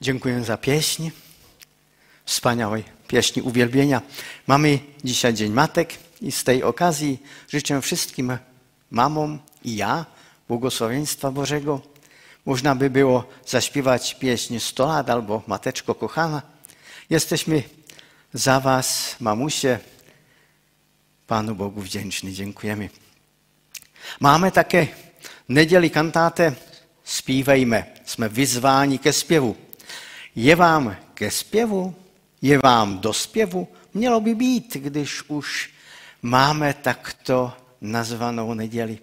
Dziękuję za pieśń, wspaniałej pieśni uwielbienia. Mamy dzisiaj Dzień Matek i z tej okazji życzę wszystkim mamom i ja błogosławieństwa Bożego. Można by było zaśpiewać pieśń 100 lat albo Mateczko kochana. Jesteśmy za Was, mamusie, Panu Bogu wdzięczni. Dziękujemy. Máme také neděli kantáte Spívejme. Jsme vyzváni ke zpěvu. Je vám ke zpěvu? Je vám do zpěvu? Mělo by být, když už máme takto nazvanou neděli.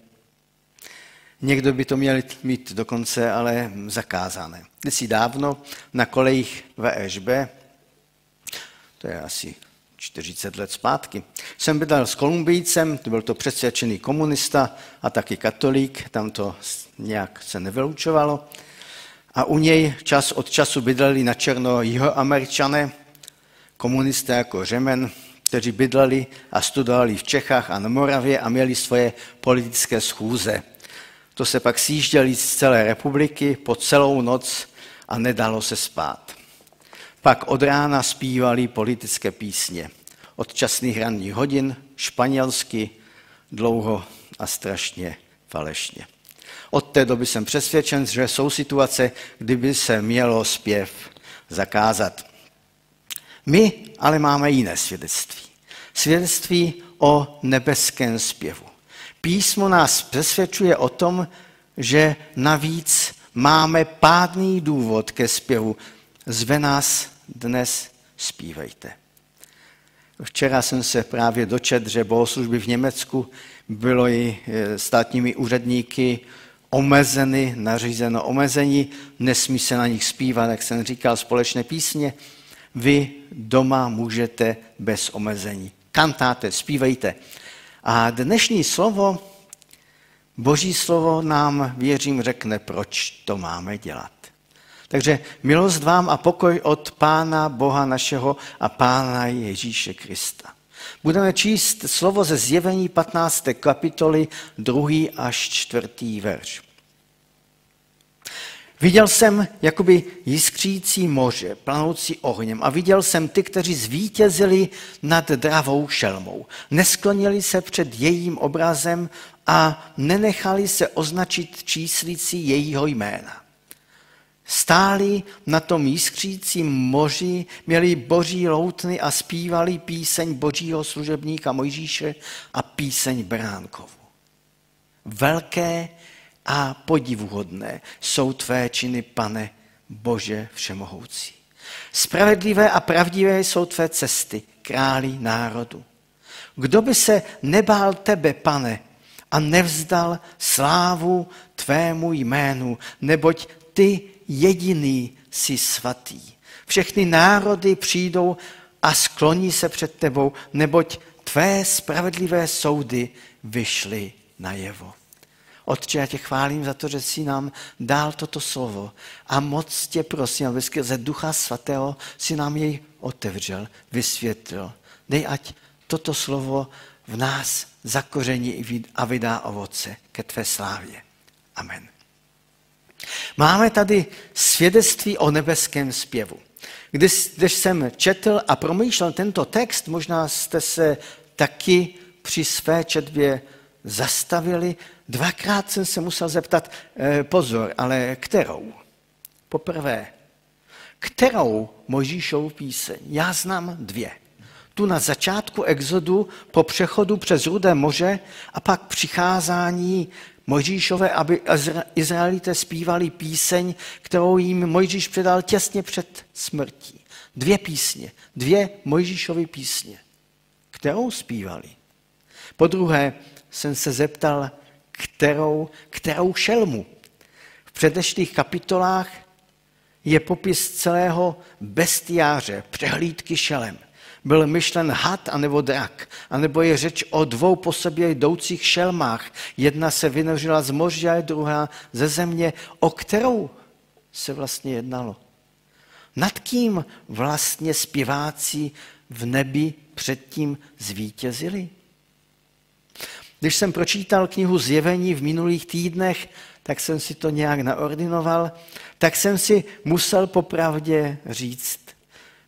Někdo by to měl mít dokonce ale zakázané. Kdysi dávno na kolejích VŠB, to je asi 40 let zpátky, jsem bydlel s Kolumbijcem, to byl to přesvědčený komunista a taky katolík, tam to nějak se nevylučovalo. A u něj čas od času bydleli na černo jihoameričané, komunisté jako Řemen, kteří bydleli a studovali v Čechách a na Moravě a měli svoje politické schůze. To se pak sjížděli z celé republiky po celou noc a nedalo se spát. Pak od rána zpívali politické písně. Od časných ranních hodin španělsky, dlouho a strašně falešně. Od té doby jsem přesvědčen, že jsou situace, kdyby se mělo zpěv zakázat. My ale máme jiné svědectví. Svědectví o nebeském zpěvu. Písmo nás přesvědčuje o tom, že navíc máme pádný důvod ke zpěvu. Zve nás dnes zpívejte. Včera jsem se právě dočet, že bohoslužby v Německu bylo i e, státními úředníky omezeny, nařízeno omezení, nesmí se na nich zpívat, jak jsem říkal, společné písně. Vy doma můžete bez omezení. Kantáte, zpívejte. A dnešní slovo, boží slovo nám, věřím, řekne, proč to máme dělat. Takže milost vám a pokoj od Pána Boha našeho a Pána Ježíše Krista. Budeme číst slovo ze zjevení 15. kapitoly, 2. až 4. verš. Viděl jsem jakoby jiskřící moře, planoucí ohněm a viděl jsem ty, kteří zvítězili nad dravou šelmou. Nesklonili se před jejím obrazem a nenechali se označit číslicí jejího jména. Stáli na tom jiskřícím moři, měli boží loutny a zpívali píseň božího služebníka Mojžíše a píseň Bránkovu. Velké a podivuhodné jsou tvé činy, pane Bože všemohoucí. Spravedlivé a pravdivé jsou tvé cesty, králi národu. Kdo by se nebál tebe, pane, a nevzdal slávu tvému jménu, neboť ty jediný jsi svatý. Všechny národy přijdou a skloní se před tebou, neboť tvé spravedlivé soudy vyšly najevo. Otče, já tě chválím za to, že jsi nám dal toto slovo a moc tě prosím, aby skrze Ducha Svatého si nám jej otevřel, vysvětlil. Dej, ať toto slovo v nás zakoření a vydá ovoce ke tvé slávě. Amen. Máme tady svědectví o nebeském zpěvu. Když, když jsem četl a promýšlel tento text, možná jste se taky při své četbě zastavili. Dvakrát jsem se musel zeptat, eh, pozor, ale kterou? Poprvé, kterou Možíšovu píseň? Já znám dvě. Tu na začátku exodu po přechodu přes Rudé moře a pak přicházání Mojžíšové, aby Izraelité zpívali píseň, kterou jim Mojžíš předal těsně před smrtí. Dvě písně, dvě Mojžíšové písně. Kterou zpívali? Po druhé jsem se zeptal, kterou, kterou šelmu. V předešlých kapitolách je popis celého bestiáře, přehlídky šelem byl myšlen had anebo drak, anebo je řeč o dvou po sobě jdoucích šelmách. Jedna se vynořila z moře, druhá ze země. O kterou se vlastně jednalo? Nad kým vlastně zpěváci v nebi předtím zvítězili? Když jsem pročítal knihu Zjevení v minulých týdnech, tak jsem si to nějak naordinoval, tak jsem si musel popravdě říct,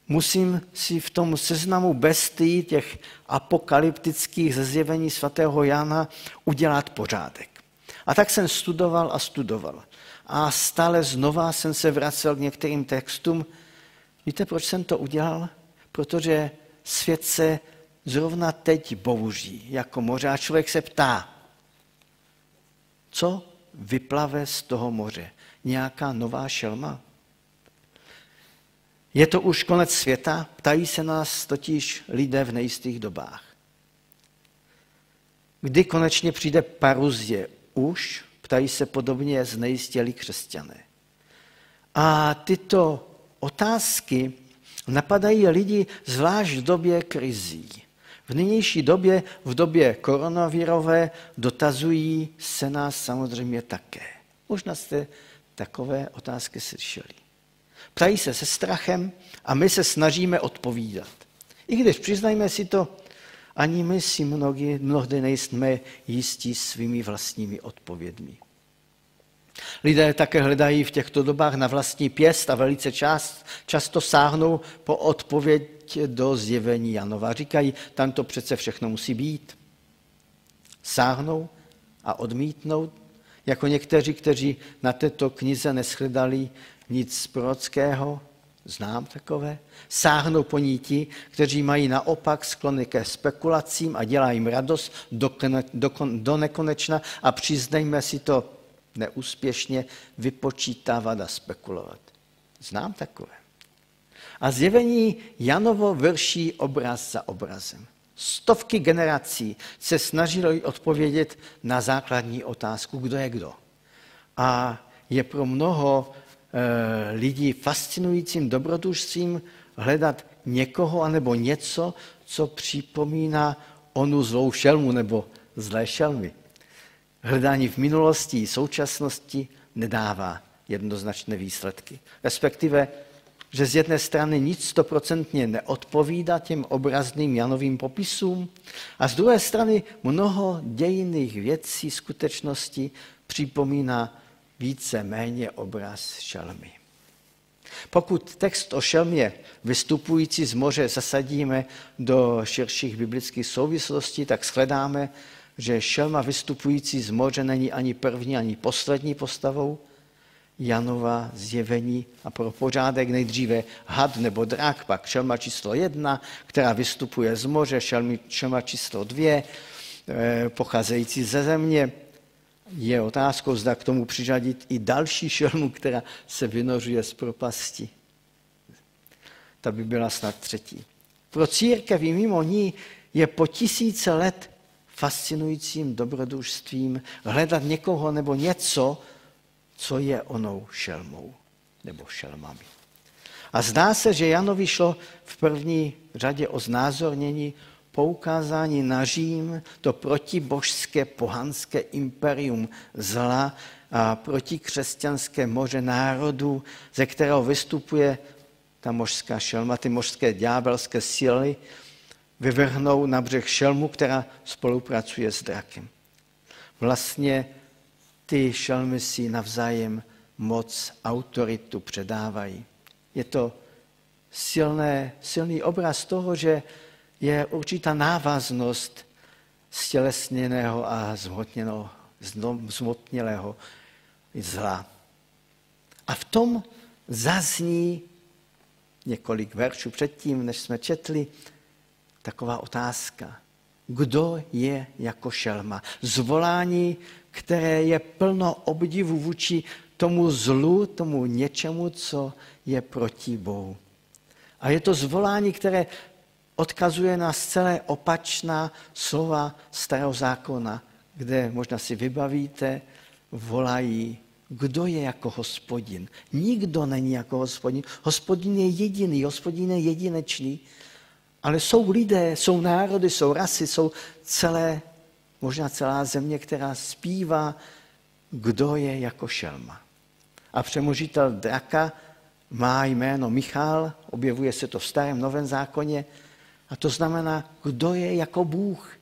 musím si v tom seznamu bestí těch apokalyptických zjevení svatého Jana udělat pořádek. A tak jsem studoval a studoval. A stále znova jsem se vracel k některým textům. Víte, proč jsem to udělal? Protože svět se zrovna teď bouří jako moře a člověk se ptá, co vyplave z toho moře? Nějaká nová šelma? Je to už konec světa? Ptají se nás totiž lidé v nejistých dobách. Kdy konečně přijde paruzie? Už? Ptají se podobně znejistělí křesťané. A tyto otázky napadají lidi zvlášť v době krizí. V nynější době, v době koronavirové, dotazují se nás samozřejmě také. Možná jste takové otázky slyšeli. Ptají se se strachem a my se snažíme odpovídat. I když přiznajme si to, ani my si mnohdy, mnohdy nejsme jistí svými vlastními odpovědmi. Lidé také hledají v těchto dobách na vlastní pěst a velice čas, často sáhnou po odpověď do zjevení Janova. Říkají, tam to přece všechno musí být. Sáhnou a odmítnou, jako někteří, kteří na této knize neschledali nic prorockého, znám takové, sáhnou po ní ti, kteří mají naopak sklony ke spekulacím a dělají jim radost do, do, do nekonečna a přiznejme si to neúspěšně vypočítávat a spekulovat. Znám takové. A zjevení Janovo vrší obraz za obrazem. Stovky generací se snažili odpovědět na základní otázku, kdo je kdo. A je pro mnoho lidí fascinujícím dobrodružstvím hledat někoho anebo něco, co připomíná onu zlou šelmu nebo zlé šelmy. Hledání v minulosti i současnosti nedává jednoznačné výsledky. Respektive, že z jedné strany nic stoprocentně neodpovídá těm obrazným Janovým popisům a z druhé strany mnoho dějinných věcí, skutečnosti připomíná více méně obraz šelmy. Pokud text o šelmě vystupující z moře zasadíme do širších biblických souvislostí, tak shledáme, že šelma vystupující z moře není ani první, ani poslední postavou Janova zjevení a pro pořádek nejdříve had nebo drak, pak šelma číslo jedna, která vystupuje z moře, šelma, číslo dvě, eh, pocházející ze země. Je otázkou, zda k tomu přiřadit i další šelmu, která se vynořuje z propasti. Ta by byla snad třetí. Pro církev i mimo ní je po tisíce let fascinujícím dobrodružstvím hledat někoho nebo něco, co je onou šelmou nebo šelmami. A zdá se, že Janovi šlo v první řadě o znázornění poukázání na Řím, to protibožské pohanské imperium zla a protikřesťanské moře národů, ze kterého vystupuje ta mořská šelma, ty mořské ďábelské síly, vyvrhnou na břeh šelmu, která spolupracuje s drakem. Vlastně ty šelmy si navzájem moc, autoritu předávají. Je to silné, silný obraz toho, že je určitá návaznost stělesněného a zmotnělého zla. A v tom zazní několik veršů předtím, než jsme četli, taková otázka. Kdo je jako šelma? Zvolání, které je plno obdivu vůči tomu zlu, tomu něčemu, co je proti Bohu. A je to zvolání, které odkazuje na celé opačná slova starého zákona, kde možná si vybavíte, volají, kdo je jako hospodin. Nikdo není jako hospodin. Hospodin je jediný, hospodin je jedinečný. Ale jsou lidé, jsou národy, jsou rasy, jsou celé, možná celá země, která zpívá, kdo je jako šelma. A přemožitel draka má jméno Michal, objevuje se to v starém novém zákoně, a to znamená, kdo je jako Bůh.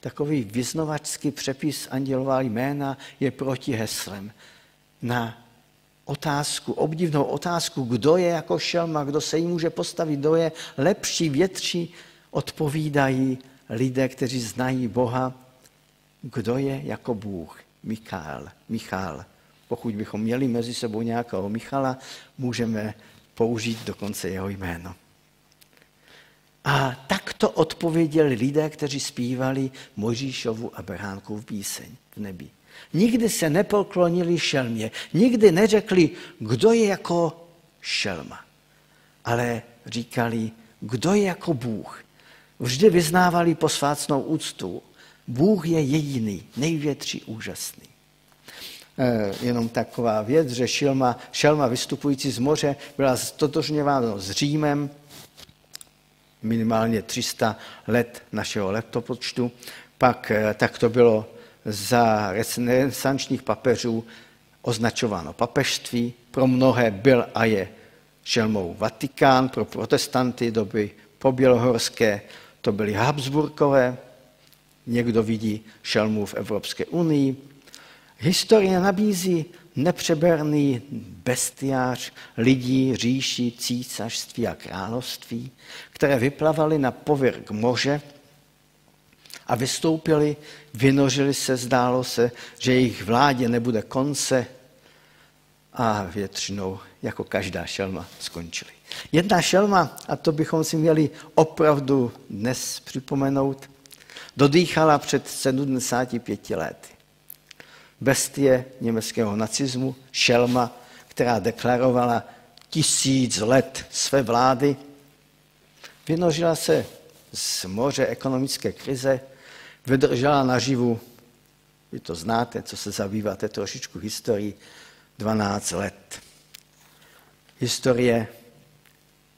takový vyznovačský přepis andělová jména je proti heslem. Na otázku, obdivnou otázku, kdo je jako šelma, kdo se jí může postavit, kdo je lepší, větší, odpovídají lidé, kteří znají Boha, kdo je jako Bůh. Michal, Michal. Pokud bychom měli mezi sebou nějakého Michala, můžeme použít dokonce jeho jméno. A takto odpověděli lidé, kteří zpívali Možíšovu a Beránkovu píseň v nebi. Nikdy se nepoklonili šelmě, nikdy neřekli, kdo je jako šelma, ale říkali, kdo je jako Bůh. Vždy vyznávali posvácnou úctu. Bůh je jediný, největší, úžasný. E, jenom taková věc, že šelma, šelma vystupující z moře byla stotožňována s Římem, minimálně 300 let našeho letopočtu. Pak e, tak to bylo za renesančních papežů označováno papežství. Pro mnohé byl a je šelmou Vatikán, pro protestanty doby pobělohorské to byly Habsburkové, někdo vidí šelmu v Evropské unii. Historie nabízí nepřeberný bestiář lidí, říší, císařství a království, které vyplavaly na povrch moře a vystoupili, vynořili se, zdálo se, že jejich vládě nebude konce a většinou, jako každá šelma, skončili. Jedna šelma, a to bychom si měli opravdu dnes připomenout, dodýchala před 75 lety. Bestie německého nacismu, šelma, která deklarovala tisíc let své vlády, vynožila se z moře ekonomické krize, vydržela naživu, vy to znáte, co se zabýváte trošičku historii, 12 let. Historie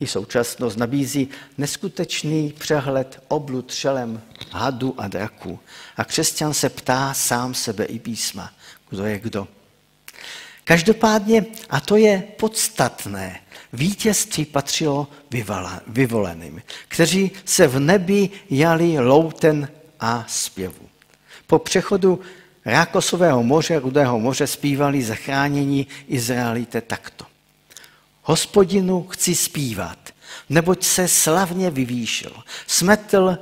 i současnost nabízí neskutečný přehled oblud šelem hadu a draku. A křesťan se ptá sám sebe i písma, kdo je kdo. Každopádně, a to je podstatné, vítězství patřilo vyvoleným, kteří se v nebi jali louten a zpěvu. Po přechodu Rákosového moře, Rudého moře zpívali zachránění Izraelite takto. Hospodinu chci zpívat, neboť se slavně vyvýšil. Smetl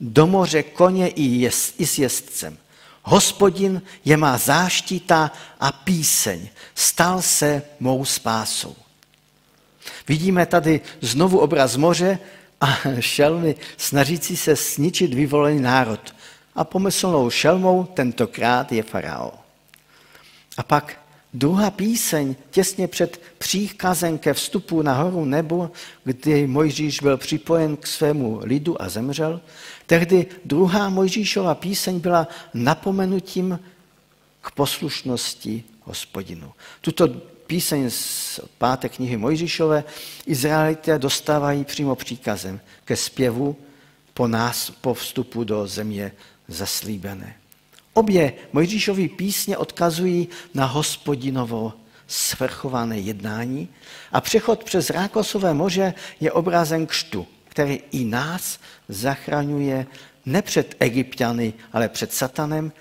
do moře koně i, jest, i s jezdcem. Hospodin je má záštita a píseň. Stal se mou spásou. Vidíme tady znovu obraz moře a šelmy snažící se sničit vyvolený národ. A pomyslnou šelmou tentokrát je faraon. A pak Druhá píseň těsně před příkazem ke vstupu na horu nebo, kdy Mojžíš byl připojen k svému lidu a zemřel, tehdy druhá Mojžíšova píseň byla napomenutím k poslušnosti hospodinu. Tuto píseň z páté knihy Mojžíšové Izraelité dostávají přímo příkazem ke zpěvu po, nás, po vstupu do země zaslíbené. Obě Mojžíšovy písně odkazují na hospodinovo svrchované jednání a přechod přes Rákosové moře je obrazem kštu, který i nás zachraňuje ne před egyptiany, ale před satanem.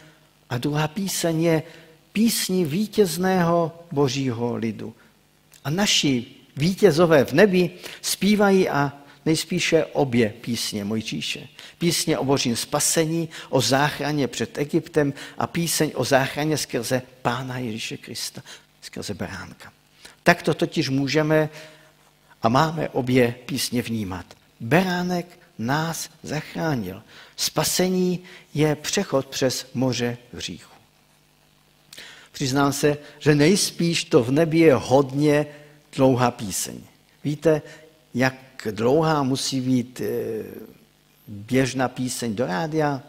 A druhá píseň je písní vítězného božího lidu. A naši vítězové v nebi zpívají a nejspíše obě písně Mojžíše. Písně o božím spasení, o záchraně před Egyptem a píseň o záchraně skrze Pána Ježíše Krista, skrze Beránka. Tak to totiž můžeme a máme obě písně vnímat. Beránek nás zachránil. Spasení je přechod přes moře hříchu. Přiznám se, že nejspíš to v nebi je hodně dlouhá píseň. Víte, jak dlouhá musí být eh, běžná píseň do rádia?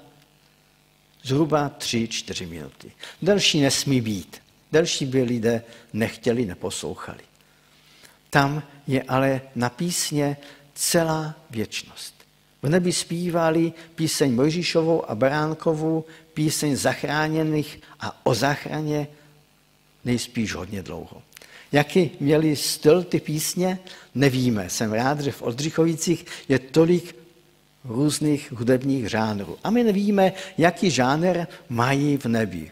Zhruba tři, čtyři minuty. Delší nesmí být. Delší by lidé nechtěli, neposlouchali. Tam je ale na písně celá věčnost. V nebi zpívali píseň Mojžíšovou a Beránkovou, píseň zachráněných a o záchraně nejspíš hodně dlouho. Jaký měli styl ty písně, nevíme. Jsem rád, že v Oldřichovicích je tolik různých hudebních žánrů. A my nevíme, jaký žánr mají v nebi.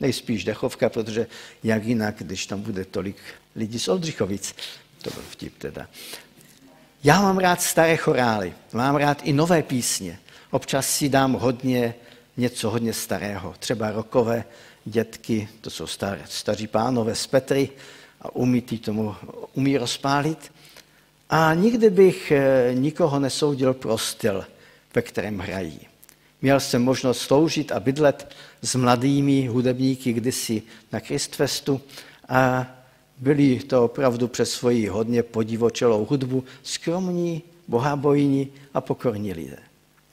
Nejspíš dechovka, protože jak jinak, když tam bude tolik lidí z Oldřichovic. To byl vtip teda. Já mám rád staré chorály, mám rád i nové písně. Občas si dám hodně, něco hodně starého, třeba rokové dětky, to jsou staré, staří pánové z Petry a umí, tomu, umí rozpálit. A nikdy bych eh, nikoho nesoudil pro styl, ve kterém hrají. Měl jsem možnost sloužit a bydlet s mladými hudebníky kdysi na Kristfestu a byli to opravdu přes svoji hodně podivočelou hudbu skromní, bohabojní a pokorní lidé.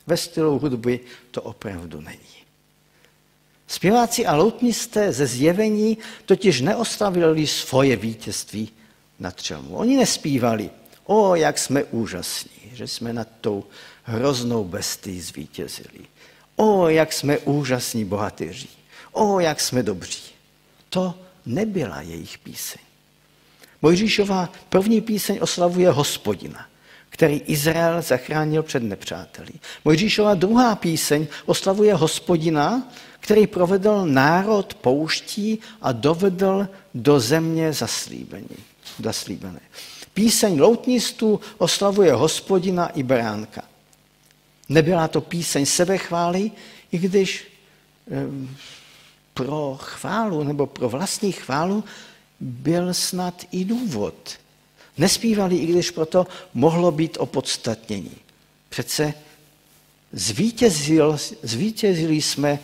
Ve stylu hudby to opravdu není. Zpěváci a loutnisté ze zjevení totiž neostavili svoje vítězství na třelmu. Oni nespívali, o, jak jsme úžasní, že jsme nad tou hroznou bestii zvítězili. O, jak jsme úžasní bohatyři. O, jak jsme dobří. To nebyla jejich píseň. Mojžíšová první píseň oslavuje hospodina, který Izrael zachránil před nepřáteli. Mojžíšová druhá píseň oslavuje hospodina, který provedl národ pouští a dovedl do země zaslíbené. Píseň loutnistů oslavuje hospodina i beránka. Nebyla to píseň sebechvály, i když pro chválu nebo pro vlastní chválu byl snad i důvod. Nespívali, i když proto mohlo být opodstatnění. Přece zvítězil, zvítězili jsme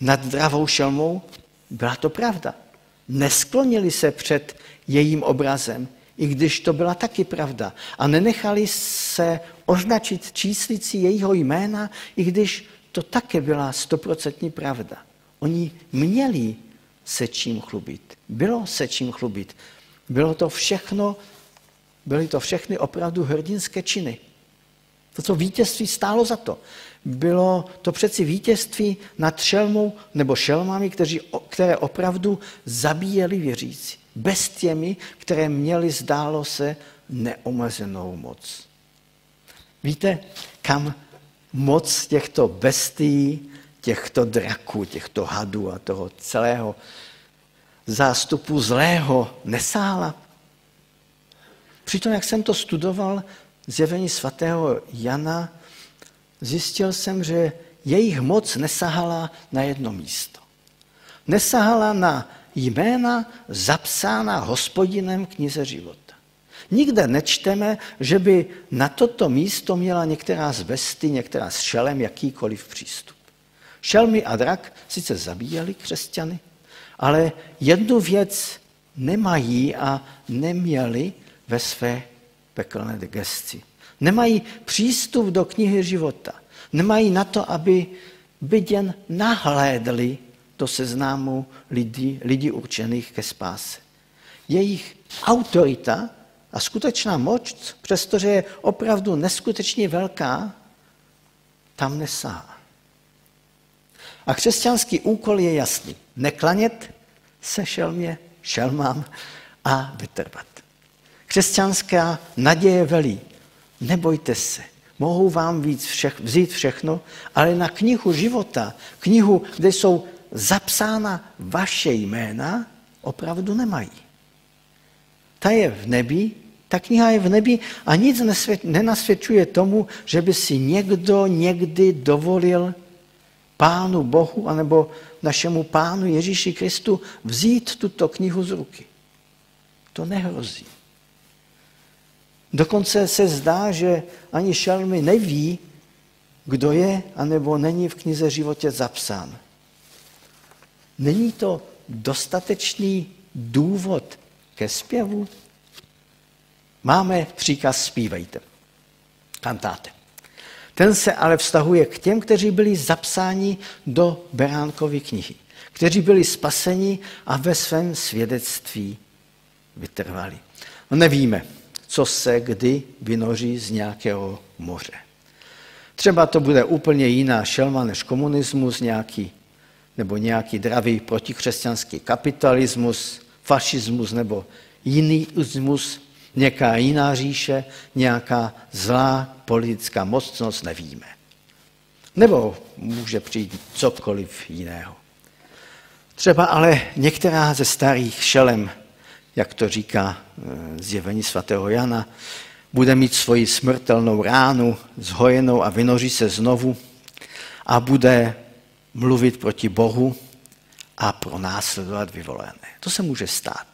nad dravou šelmou, byla to pravda. Nesklonili se před jejím obrazem, i když to byla taky pravda. A nenechali se označit číslicí jejího jména, i když to také byla stoprocentní pravda. Oni měli se čím chlubit. Bylo se čím chlubit. Bylo to všechno, byly to všechny opravdu hrdinské činy. To, co vítězství stálo za to. Bylo to přeci vítězství nad šelmou nebo šelmami, kteří, které opravdu zabíjeli věřící. Bestěmi, které měly, zdálo se, neomezenou moc. Víte, kam moc těchto bestií, těchto draků, těchto hadů a toho celého zástupu zlého nesála? Přitom, jak jsem to studoval, zjevení svatého Jana, zjistil jsem, že jejich moc nesahala na jedno místo. Nesahala na jména zapsána hospodinem knize života. Nikde nečteme, že by na toto místo měla některá z vesty, některá z šelem jakýkoliv přístup. Šelmy a drak sice zabíjeli křesťany, ale jednu věc nemají a neměli ve své pekelné gesci. Nemají přístup do knihy života. Nemají na to, aby byť jen nahlédli do seznámu lidí, lidí určených ke spáse. Jejich autorita a skutečná moc, přestože je opravdu neskutečně velká, tam nesá. A křesťanský úkol je jasný. Neklanět se šelmě, šelmám a vytrvat. Křesťanská naděje velí. Nebojte se, mohou vám víc všech, vzít všechno, ale na knihu života, knihu, kde jsou zapsána vaše jména, opravdu nemají. Ta je v nebi, ta kniha je v nebi a nic nenasvědčuje tomu, že by si někdo někdy dovolil Pánu Bohu anebo našemu Pánu Ježíši Kristu vzít tuto knihu z ruky. To nehrozí. Dokonce se zdá, že ani šelmy neví, kdo je anebo není v knize životě zapsán. Není to dostatečný důvod ke zpěvu? Máme příkaz zpívejte, kantáte. Ten se ale vztahuje k těm, kteří byli zapsáni do Beránkovy knihy, kteří byli spaseni a ve svém svědectví vytrvali. No nevíme, co se kdy vynoří z nějakého moře. Třeba to bude úplně jiná šelma než komunismus, nějaký, nebo nějaký dravý protikřesťanský kapitalismus, fašismus nebo jiný izmus, Nějaká jiná říše, nějaká zlá politická mocnost, nevíme. Nebo může přijít cokoliv jiného. Třeba ale některá ze starých šelem, jak to říká eh, zjevení svatého Jana, bude mít svoji smrtelnou ránu zhojenou a vynoří se znovu a bude mluvit proti Bohu a pronásledovat vyvolené. To se může stát.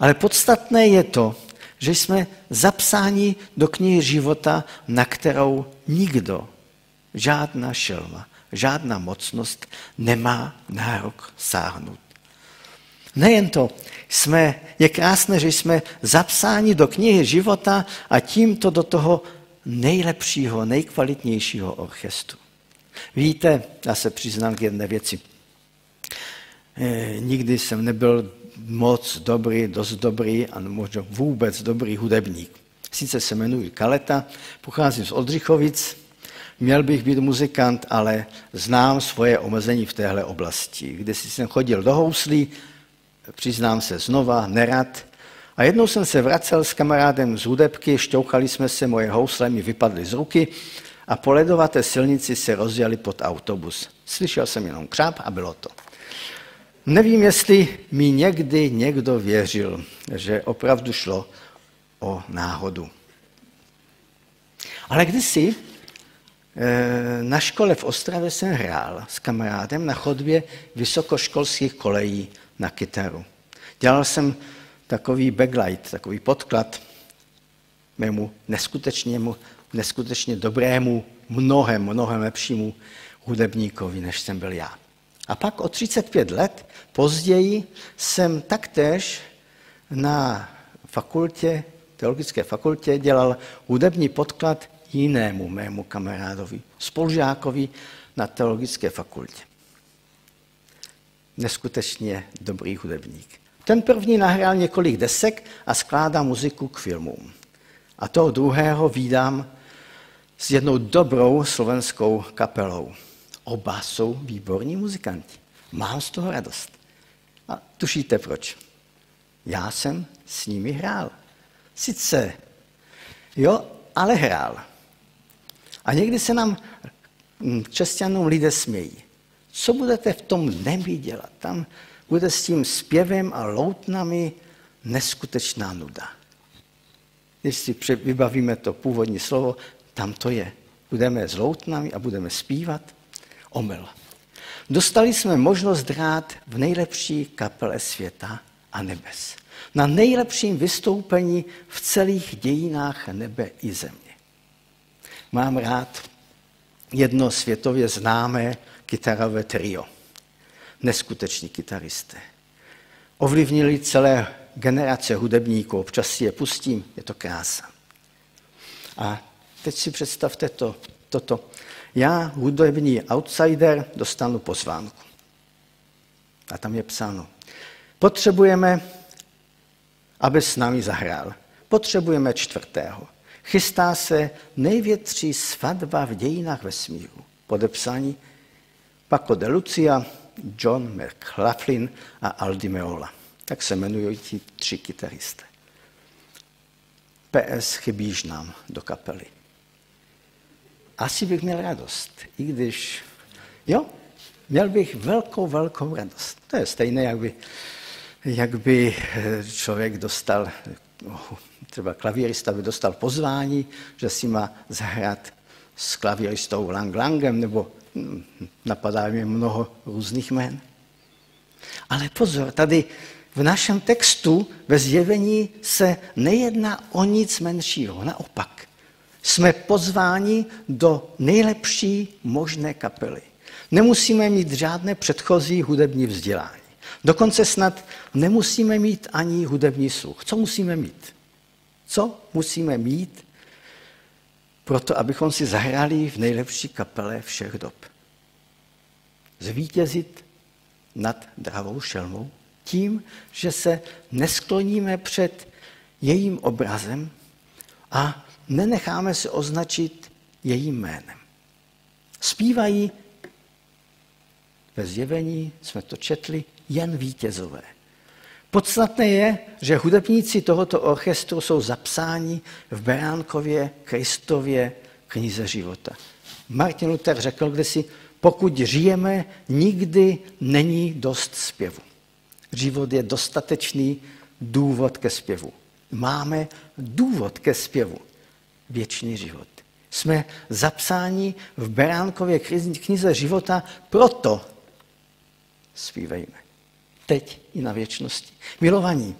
Ale podstatné je to, že jsme zapsáni do knihy života, na kterou nikdo, žádná šelma, žádná mocnost nemá nárok sáhnout. Nejen to, jsme, je krásné, že jsme zapsáni do knihy života a tímto do toho nejlepšího, nejkvalitnějšího orchestru. Víte, já se přiznám k jedné věci. E, nikdy jsem nebyl moc dobrý, dost dobrý a možná vůbec dobrý hudebník. Sice se jmenuji Kaleta, pocházím z Oldřichovic, měl bych být muzikant, ale znám svoje omezení v téhle oblasti. Když jsem chodil do houslí, přiznám se znova, nerad. A jednou jsem se vracel s kamarádem z hudebky, šťouchali jsme se, moje housle mi vypadly z ruky a po ledovaté silnici se rozjeli pod autobus. Slyšel jsem jenom křáp a bylo to. Nevím, jestli mi někdy někdo věřil, že opravdu šlo o náhodu. Ale kdysi eh, na škole v Ostravě jsem hrál s kamarádem na chodbě vysokoškolských kolejí na kytaru. Dělal jsem takový backlight, takový podklad mému neskutečnému, neskutečně dobrému, mnohem, mnohem lepšímu hudebníkovi, než jsem byl já. A pak o 35 let později jsem taktéž na fakultě, teologické fakultě dělal hudební podklad jinému mému kamarádovi, spolužákovi na teologické fakultě neskutečně dobrý hudebník. Ten první nahrál několik desek a skládá muziku k filmům. A toho druhého vídám s jednou dobrou slovenskou kapelou. Oba jsou výborní muzikanti. Mám z toho radost. A tušíte proč? Já jsem s nimi hrál. Sice, jo, ale hrál. A někdy se nám hm, křesťanům lidé smějí. Co budete v tom nebi dělat? Tam bude s tím zpěvem a loutnami neskutečná nuda. Když si vybavíme to původní slovo, tam to je. Budeme s loutnami a budeme zpívat. Omyl. Dostali jsme možnost hrát v nejlepší kapele světa a nebes. Na nejlepším vystoupení v celých dějinách nebe i země. Mám rád jedno světově známé kytarové trio. Neskuteční kytaristé. Ovlivnili celé generace hudebníků, občas si je pustím, je to krása. A teď si představte to, toto. Já, hudební outsider, dostanu pozvánku. A tam je psáno. Potřebujeme, aby s námi zahrál. Potřebujeme čtvrtého. Chystá se největší svatba v dějinách vesmíru. Podepsání Paco de Lucia, John McLaughlin a Aldi Meola. Tak se jmenují ti tři kytaristé. PS chybíš nám do kapely. Asi bych měl radost, i když, jo, měl bych velkou, velkou radost. To je stejné, jak by, jak by člověk dostal, třeba klavírista by dostal pozvání, že si má zahrát s klavíristou Lang Langem nebo napadá mi mnoho různých jmen. Ale pozor, tady v našem textu ve zjevení se nejedná o nic menšího, naopak. Jsme pozváni do nejlepší možné kapely. Nemusíme mít žádné předchozí hudební vzdělání. Dokonce snad nemusíme mít ani hudební sluch. Co musíme mít? Co musíme mít proto abychom si zahráli v nejlepší kapele všech dob. Zvítězit nad dravou šelmou tím, že se neskloníme před jejím obrazem a nenecháme se označit jejím jménem. Zpívají ve zjevení, jsme to četli, jen vítězové. Podstatné je, že hudebníci tohoto orchestru jsou zapsáni v Beránkově Kristově knize života. Martin Luther řekl kdysi, pokud žijeme, nikdy není dost zpěvu. Život je dostatečný důvod ke zpěvu. Máme důvod ke zpěvu. Věčný život. Jsme zapsáni v Beránkově knize života, proto zpívejme. Teď i na věčnosti. Milovaní,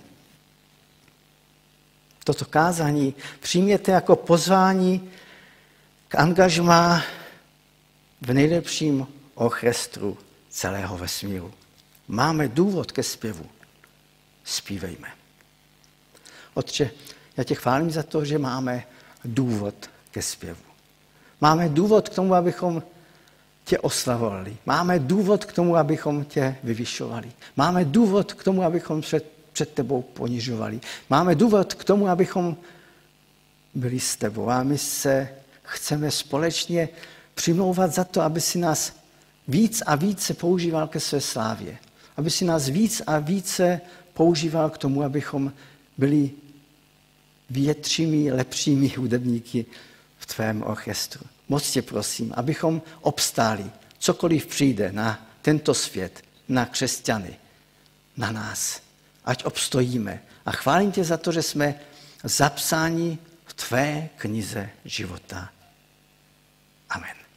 toto kázání přijměte jako pozvání k angažmá v nejlepším orchestru celého vesmíru. Máme důvod ke zpěvu. Spívejme. Otče, já tě chválím za to, že máme důvod ke zpěvu. Máme důvod k tomu, abychom tě oslavovali. Máme důvod k tomu, abychom tě vyvyšovali. Máme důvod k tomu, abychom před, před tebou ponižovali. Máme důvod k tomu, abychom byli s tebou. A my se chceme společně přimlouvat za to, aby si nás víc a více používal ke své slávě. Aby si nás víc a více používal k tomu, abychom byli většími, lepšími hudebníky v tvém orchestru. Moc tě prosím, abychom obstáli, cokoliv přijde na tento svět, na křesťany, na nás. Ať obstojíme. A chválím tě za to, že jsme zapsáni v tvé knize života. Amen.